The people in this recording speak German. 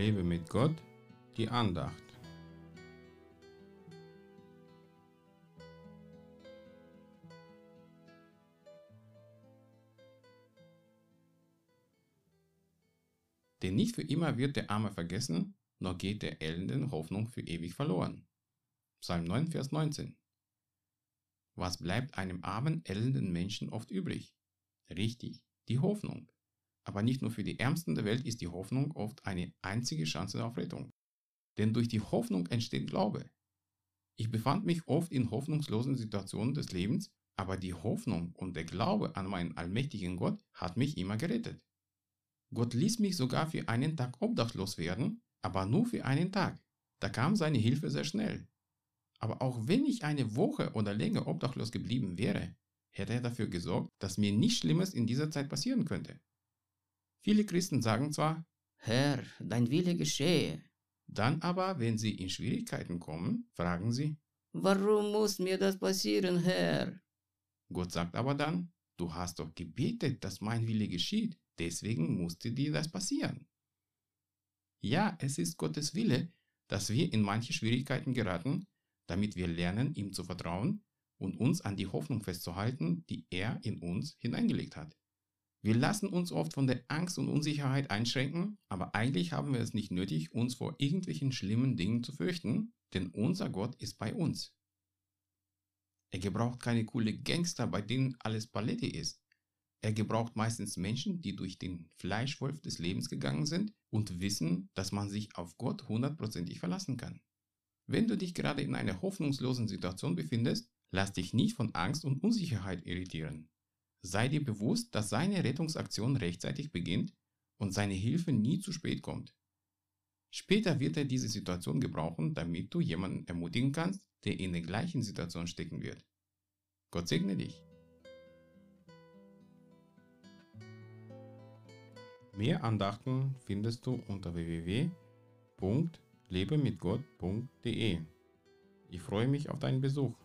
Lebe mit Gott, die Andacht. Denn nicht für immer wird der Arme vergessen, noch geht der Elenden Hoffnung für ewig verloren. Psalm 9, Vers 19. Was bleibt einem armen, elenden Menschen oft übrig? Richtig, die Hoffnung. Aber nicht nur für die Ärmsten der Welt ist die Hoffnung oft eine einzige Chance auf Rettung. Denn durch die Hoffnung entsteht Glaube. Ich befand mich oft in hoffnungslosen Situationen des Lebens, aber die Hoffnung und der Glaube an meinen allmächtigen Gott hat mich immer gerettet. Gott ließ mich sogar für einen Tag obdachlos werden, aber nur für einen Tag. Da kam seine Hilfe sehr schnell. Aber auch wenn ich eine Woche oder länger obdachlos geblieben wäre, hätte er dafür gesorgt, dass mir nichts Schlimmes in dieser Zeit passieren könnte. Viele Christen sagen zwar, Herr, dein Wille geschehe. Dann aber, wenn sie in Schwierigkeiten kommen, fragen sie, Warum muss mir das passieren, Herr? Gott sagt aber dann, du hast doch gebetet, dass mein Wille geschieht, deswegen musste dir das passieren. Ja, es ist Gottes Wille, dass wir in manche Schwierigkeiten geraten, damit wir lernen, ihm zu vertrauen und uns an die Hoffnung festzuhalten, die er in uns hineingelegt hat. Wir lassen uns oft von der Angst und Unsicherheit einschränken, aber eigentlich haben wir es nicht nötig, uns vor irgendwelchen schlimmen Dingen zu fürchten, denn unser Gott ist bei uns. Er gebraucht keine coole Gangster, bei denen alles Paletti ist. Er gebraucht meistens Menschen, die durch den Fleischwolf des Lebens gegangen sind und wissen, dass man sich auf Gott hundertprozentig verlassen kann. Wenn du dich gerade in einer hoffnungslosen Situation befindest, lass dich nicht von Angst und Unsicherheit irritieren. Sei dir bewusst, dass seine Rettungsaktion rechtzeitig beginnt und seine Hilfe nie zu spät kommt. Später wird er diese Situation gebrauchen, damit du jemanden ermutigen kannst, der in der gleichen Situation stecken wird. Gott segne dich. Mehr Andachten findest du unter www.lebemitgott.de. Ich freue mich auf deinen Besuch.